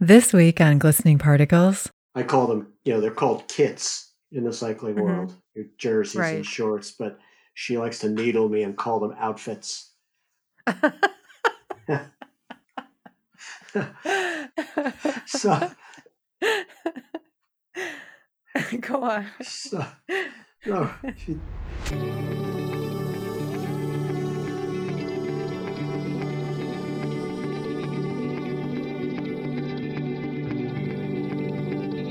This week on Glistening Particles, I call them, you know, they're called kits in the cycling Mhm. world, your jerseys Right. and shorts, but she likes to needle me and call them outfits. So, Go on. so no, she,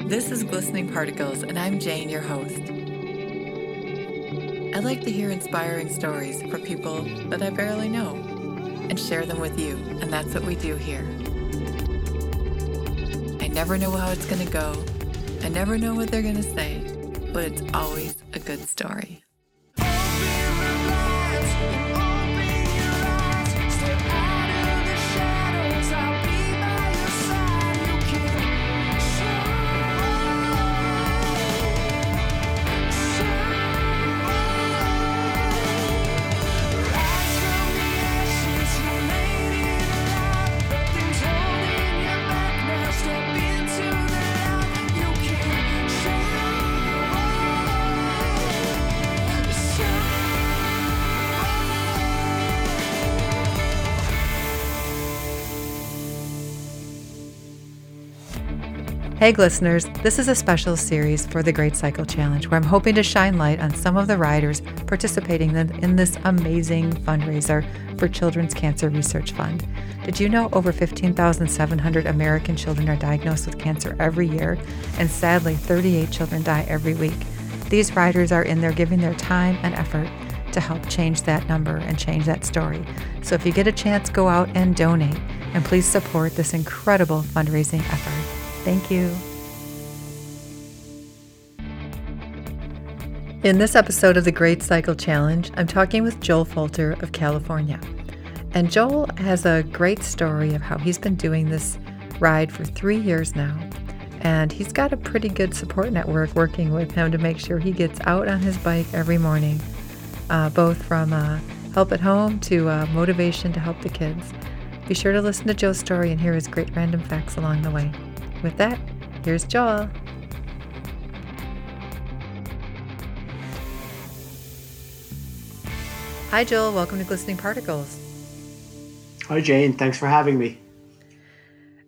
This is Glistening Particles, and I'm Jane, your host. I like to hear inspiring stories from people that I barely know and share them with you, and that's what we do here. I never know how it's going to go, I never know what they're going to say, but it's always a good story. Hey, listeners, this is a special series for the Great Cycle Challenge where I'm hoping to shine light on some of the riders participating in this amazing fundraiser for Children's Cancer Research Fund. Did you know over 15,700 American children are diagnosed with cancer every year, and sadly, 38 children die every week? These riders are in there giving their time and effort to help change that number and change that story. So if you get a chance, go out and donate, and please support this incredible fundraising effort. Thank you. In this episode of the Great Cycle Challenge, I'm talking with Joel Falter of California. And Joel has a great story of how he's been doing this ride for three years now. And he's got a pretty good support network working with him to make sure he gets out on his bike every morning, uh, both from uh, help at home to uh, motivation to help the kids. Be sure to listen to Joe's story and hear his great random facts along the way. With that, here's Joel. Hi, Joel. Welcome to Glistening Particles. hi Jane, thanks for having me.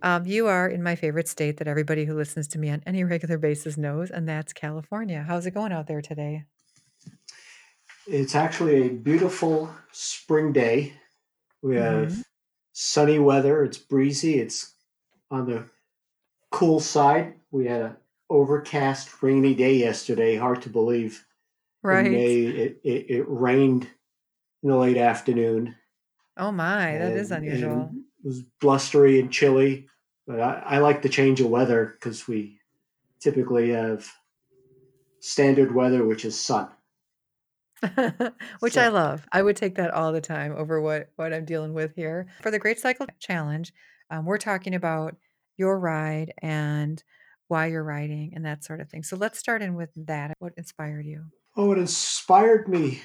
Um, you are in my favorite state that everybody who listens to me on any regular basis knows, and that's California. How's it going out there today? It's actually a beautiful spring day. We have Mhm. sunny weather. It's breezy. It's on the cool side. We had an overcast, rainy day yesterday. Hard to believe. In Right. May, it, it, it rained in the late afternoon. Oh my, that is and- unusual. It was blustery and chilly, but I, I like the change of weather because we typically have standard weather, which is sun. Which I love. I would take that all the time over what what I'm dealing with here. For the Great Cycle Challenge, um, we're talking about your ride and why you're riding and that sort of thing. So let's start in with that. What inspired you? Oh, what inspired me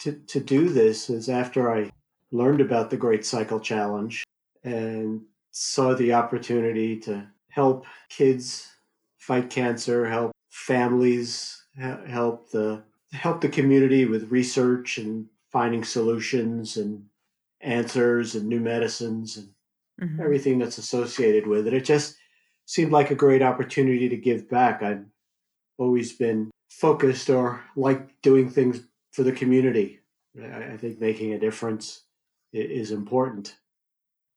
to, to do this is after I learned about the Great Cycle Challenge and saw the opportunity to help kids fight cancer, help families, help the help the community with research and finding solutions and answers and new medicines and Mhm. everything that's associated with it. It just seemed like a great opportunity to give back. I've always been focused or like doing things for the community. I, I think making a difference is important.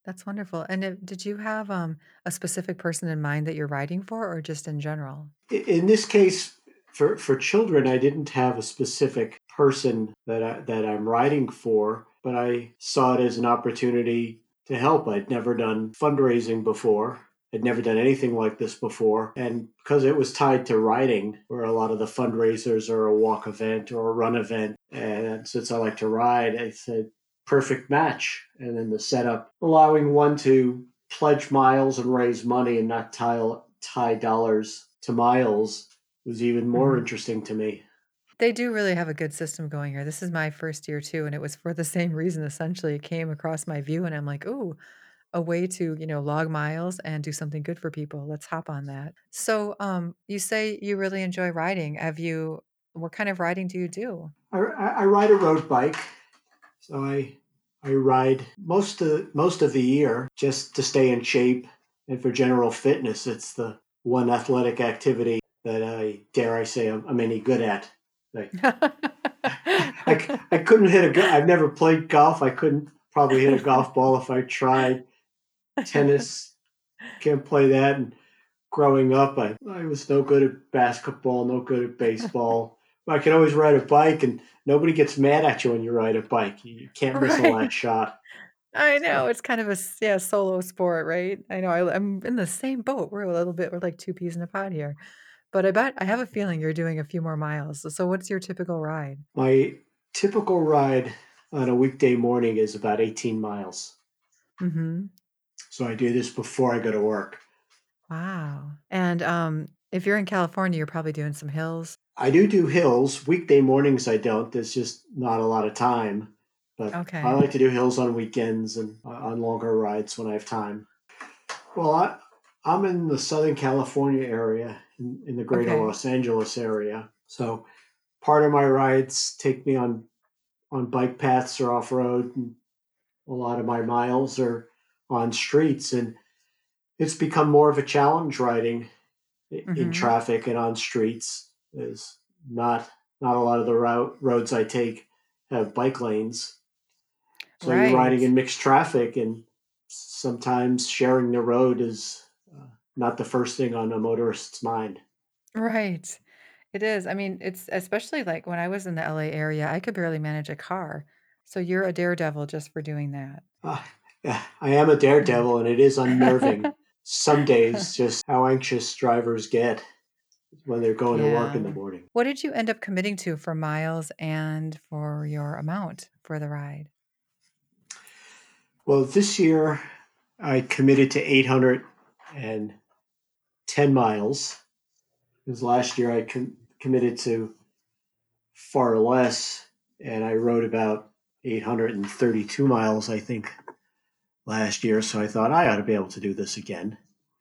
That's wonderful. And if, did you have um, a specific person in mind that you're writing for, or just in general? In this case, for, for children, I didn't have a specific person that I, that I'm writing for, but I saw it as an opportunity to help. I'd never done fundraising before. I'd never done anything like this before. And because it was tied to riding, where a lot of the fundraisers are a walk event or a run event, and since I like to ride, I said, perfect match. And then the setup, allowing one to pledge miles and raise money and not tie, tie dollars to miles was even more Mhm. interesting to me. They do really have a good system going here. This is my first year too, and it was for the same reason. Essentially, it came across my view, and I'm like, "Ooh, a way to, you know, log miles and do something good for people. Let's hop on that. So, um, you say you really enjoy riding. Have you, what kind of riding do you do? I, I ride a road bike, so I I ride most of most of the year just to stay in shape and for general fitness. It's the one athletic activity that I dare I say I'm, I'm any good at. I, I, I couldn't hit a. I've never played golf. I couldn't probably hit a golf ball if I tried. Tennis, can't play that. And growing up, I, I was no good at basketball, no good at baseball. I can always ride a bike, and nobody gets mad at you when you ride a bike. You can't miss a last shot. I know it's kind of a yeah solo sport, right? I know I, I'm in the same boat. We're a little bit we're like two peas in a pod here, but I bet I have a feeling you're doing a few more miles. So, what's your typical ride? my typical ride on a weekday morning is about 18 miles. Mm-hmm. So I do this before I go to work. Wow. And um, if you're in California, you're probably doing some hills. I do do hills. Weekday mornings I don't. There's just not a lot of time. But okay. I like to do hills on weekends and uh, on longer rides when I have time. Well, I, I'm in the Southern California area, in, in the greater Okay. Los Angeles area. So part of my rides take me on on bike paths or off road, and a lot of my miles are on streets. And it's become more of a challenge riding in Mm-hmm. traffic and on streets. Is not not a lot of the route roads I take have bike lanes. So you're riding in mixed traffic, and sometimes sharing the road is not the first thing on a motorist's mind. Right. It is. I mean, it's especially like when I was in the LA area, I could barely manage a car. So you're a daredevil just for doing that. Uh, yeah, I am a daredevil, and it is unnerving. Some days, just how anxious drivers get when they're going to work in the morning. What did you end up committing to for miles and for your amount for the ride? Well, this year I committed to 810 miles. Because last year I com- committed to far less, and I rode about 832 miles, I think, last year. So I thought I ought to be able to do this again.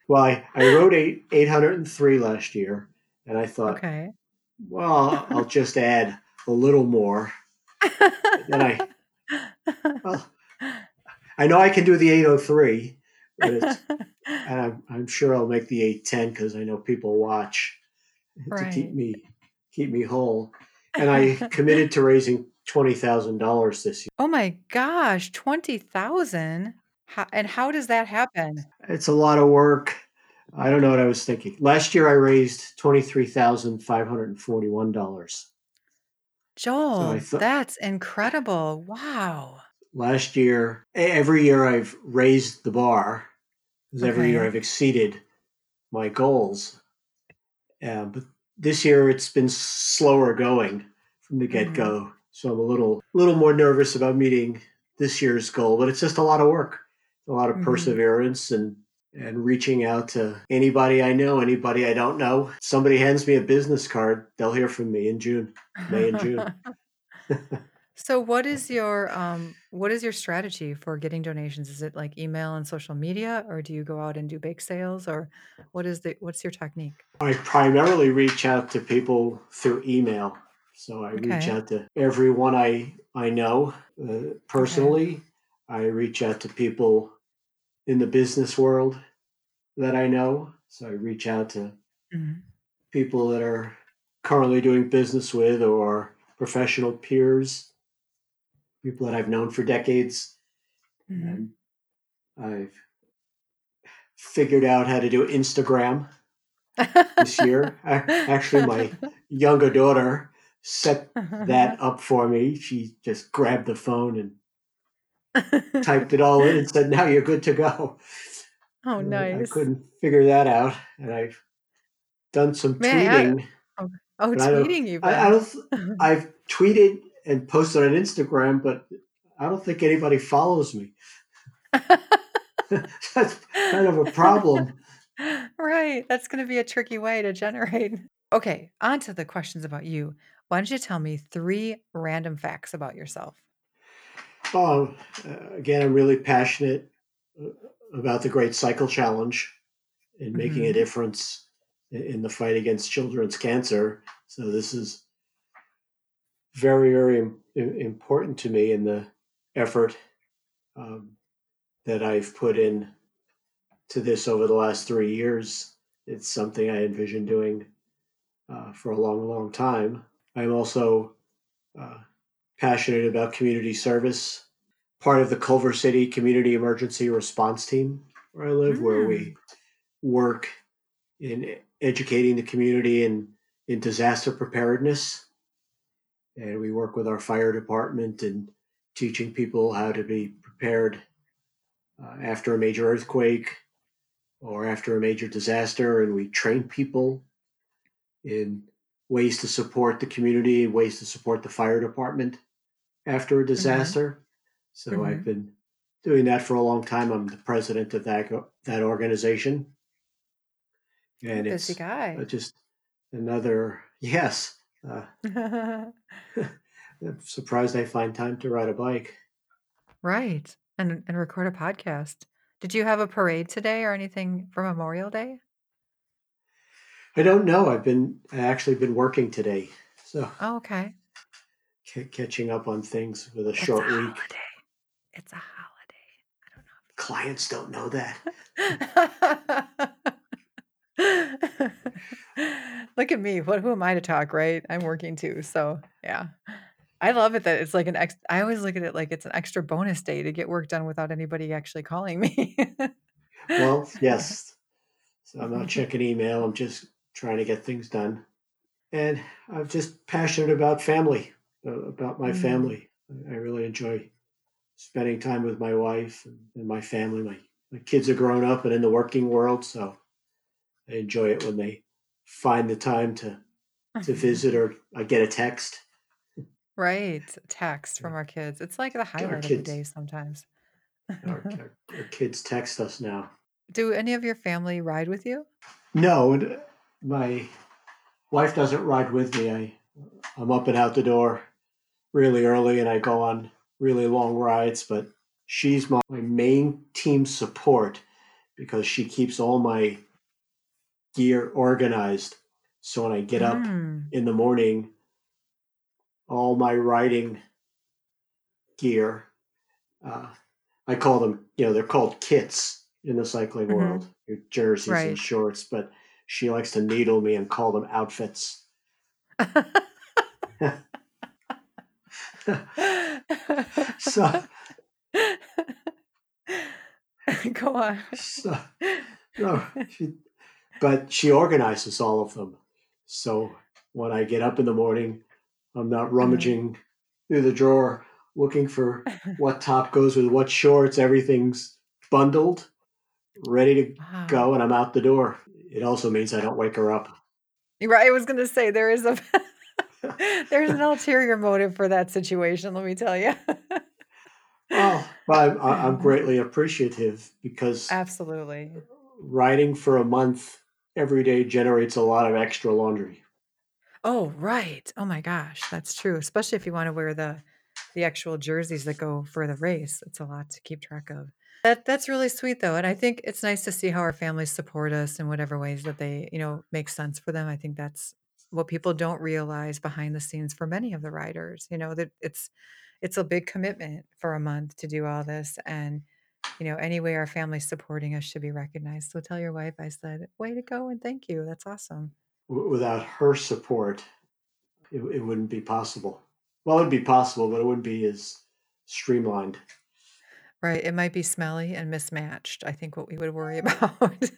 Well, I, I rode eight, 803 last year, and I thought, Okay. well, I'll just add a little more. Then I, well, I know I can do the 803, but it's, and I'm, I'm sure I'll make the 810 because I know people watch to keep me keep me whole. And I committed to raising twenty thousand dollars this year. Oh my gosh, 20,000? How, and how does that happen? It's a lot of work. I don't know what I was thinking. Last year I raised twenty three thousand five hundred and forty one dollars. So I Joel, that's incredible. Wow. last year every year I've raised the bar because every year I've exceeded my goals. Uh, but this year it's been slower going from the get go, so I'm a little little more nervous about meeting this year's goal. But it's just a lot of work, a lot of hmm perseverance, and and reaching out to anybody I know, anybody I don't know. Somebody hands me a business card, they'll hear from me in June, May and June. So what is your um what is your strategy for getting donations? Is it like email and social media or do you go out and do bake sales or what is the what's your technique? I primarily reach out to people through email. So I reach out to everyone I I know uh, Okay. personally. I reach out to people in the business world that I know. So I reach out to hmm people that are currently doing business with or professional peers, people that I've known for decades. hmm And I've figured out how to do Instagram this year. A- Actually, my younger daughter set that up for me. She just grabbed the phone and typed it all in and said, "Now you're good to go." Oh, Uh, I couldn't figure that out, and I've done some May I tweeting, Oh, oh, I don't. tweeting I, I don't. I've tweeted and posted on Instagram, but I don't think anybody follows me. That's kind of a problem. Right. That's going to be a tricky way to generate. Okay, on to the questions about you. Why don't you tell me three random facts about yourself? Oh, uh, again, I'm really passionate uh, about the Great Cycle Challenge and making Mhm. a difference in the fight against children's cancer. So this is very, very im- im- important to me in the effort um, that I've put in to this over the last three years. It's something I envision doing uh, for a long, long time. I'm also uh, passionate about community service, part of the Culver City Community Emergency Response Team where I live, where we work in educating the community in, in disaster preparedness. And we work with our fire department and teaching people how to be prepared uh, after a major earthquake or after a major disaster. And we train people in ways to support the community, ways to support the fire department after a disaster. So Mhm. I've been doing that for a long time. I'm the president of that that organization, and Busy it's guy. uh, just another yes. Uh, I'm surprised I find time to ride a bike. right. And and record a podcast. Did you have a parade today or anything for Memorial Day? I don't know. I've been I actually been working today, so Oh, okay. ca- catching up on things with a It's a short week. holiday. It's a holiday. I Clients don't know that. don't know. Look at me. What who am I to talk, right? I'm working too. So, yeah. I love it that it's like an ex I always look at it like it's an extra bonus day to get work done without anybody actually calling me. Well, yes. So I'm not checking email. I'm just trying to get things done. And I'm just passionate about family, uh, about my Mm. family. I really enjoy spending time with my wife and, and my family. My, my kids are grown up and in the working world, so I enjoy it when they find the time to, to mm-hmm. visit or I get a text. Right. Text from our kids. It's like the highlight of the kids. day sometimes. Our, our, our kids text us now. Do any of your family ride with you? No, uh, my wife doesn't ride with me. I I'm up and out the door really early, and I go on really long rides. But she's my, my main team support because she keeps all my gear organized. So when I get up Mm. in the morning, all my riding gear, uh, I call them, you know, they're called kits in the cycling Mhm. world, your jerseys Right. and shorts, but she likes to needle me and call them outfits. So, Go on. so no, she, but she organizes all of them. So when I get up in the morning, I'm not mm-hmm. rummaging through the drawer looking for what top goes with what shorts. Everything's bundled, ready to Wow. go, and I'm out the door. It also means I don't wake her up. Right, I was gonna say there is a there's an ulterior motive for that situation, let me tell you. Well, I'm, I- I'm mm-hmm. greatly appreciative because Absolutely. riding for a month every day generates a lot of extra laundry. Oh, right. Oh my gosh, that's true, especially if you wanna wear the the actual jerseys that go for the race. It's a lot to keep track of. That that's really sweet though, and I think it's nice to see how our families support us in whatever ways that they, you know, make sense for them. I think that's what people don't realize behind the scenes for many of the riders, you know, that it's it's a big commitment for a month to do all this and you know, any way our family's supporting us should be recognized. So tell your wife I said, "Way to go and thank you. That's awesome." Without her support, it, it wouldn't be possible. Well, it'd be possible, but it wouldn't be as streamlined. Right, it might be smelly and mismatched, I think what we would worry about.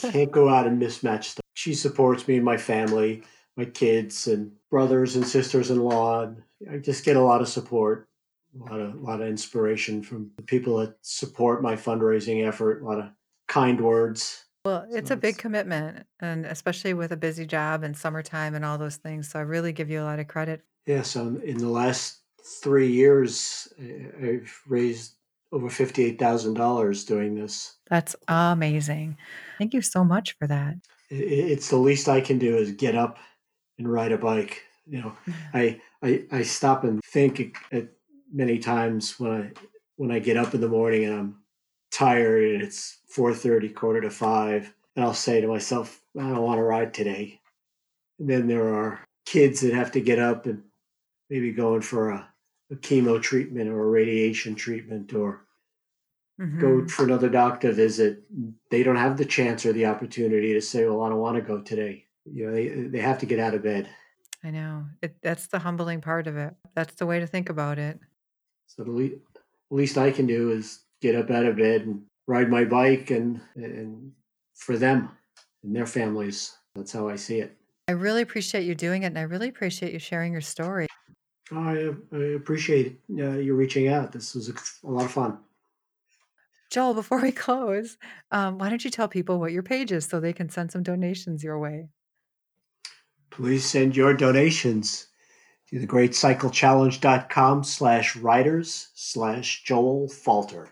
Can't go out and mismatch stuff. She supports me and my family, my kids and brothers and sisters in law. I just get a lot of support, a lot of, a lot of inspiration from the people that support my fundraising effort, a lot of kind words. Well, it's So a big it's, commitment, and especially with a busy job and summertime and all those things, so I really give you a lot of credit. yeah, so in the last three years, I've raised over $58,000 doing this. That's amazing. Thank you so much for that. It's the least I can do is get up and ride a bike. You know, I I, I stop and think at many times when I when I get up in the morning and I'm tired and it's 4.30 quarter to 5 and i'll say to myself i don't want to ride today and then there are kids that have to get up and maybe going for a, a chemo treatment or a radiation treatment or mm-hmm. go for another doctor visit they don't have the chance or the opportunity to say well i don't want to go today you know they, they have to get out of bed I know. It, that's the humbling part of it. That's the way to think about it. So the le- least I can do is get up out of bed and ride my bike and and for them and their families. That's how I see it. I really appreciate you doing it, and I really appreciate you sharing your story. I, I appreciate uh, you reaching out. This was a, a, lot of fun. Joel, before we close, um, why don't you tell people what your page is so they can send some donations your way? Please send your donations to the greatcyclechallenge.com slash writers slash Joel Falter,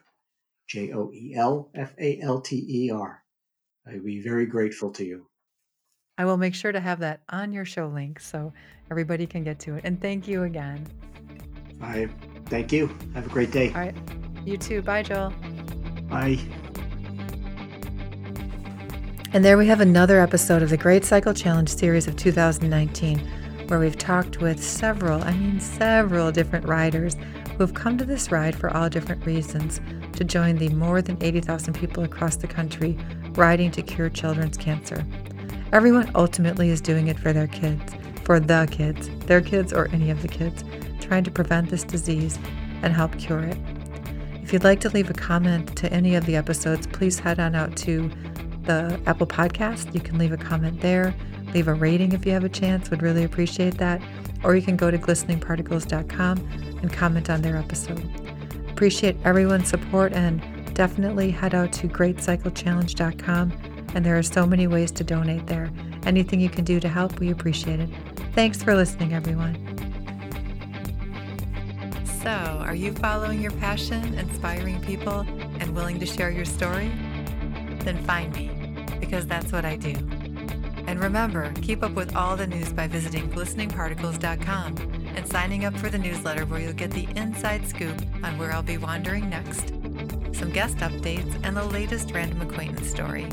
J O E L F A L T E R. I'd be very grateful to you. I will make sure to have that on your show link so everybody can get to it. And thank you again. I thank you. Have a great day. All right. You too. Bye, Joel. Bye. And there we have another episode of the Great Cycle Challenge series of 2019, where we've talked with several, I mean, several different riders who have come to this ride for all different reasons to join the more than 80,000 people across the country riding to cure children's cancer. Everyone ultimately is doing it for their kids, for the kids, their kids or any of the kids, trying to prevent this disease and help cure it. If you'd like to leave a comment to any of the episodes, please head on out to the Apple Podcast. You can leave a comment there, leave a rating if you have a chance, would really appreciate that. Or you can go to glisteningparticles.com and comment on their episode. Appreciate everyone's support and definitely head out to greatcyclechallenge.com and there are so many ways to donate there. Anything you can do to help, we appreciate it. Thanks for listening, everyone. So, are you following your passion, inspiring people, and willing to share your story? Then find me because that's what I do. And remember, keep up with all the news by visiting glisteningparticles.com and signing up for the newsletter where you'll get the inside scoop on where I'll be wandering next, some guest updates, and the latest random acquaintance story.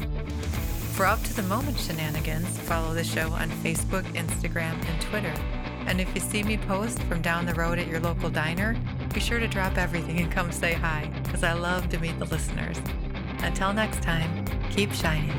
For up to the moment shenanigans, follow the show on Facebook, Instagram, and Twitter. And if you see me post from down the road at your local diner, be sure to drop everything and come say hi, because I love to meet the listeners. Until next time, keep shining.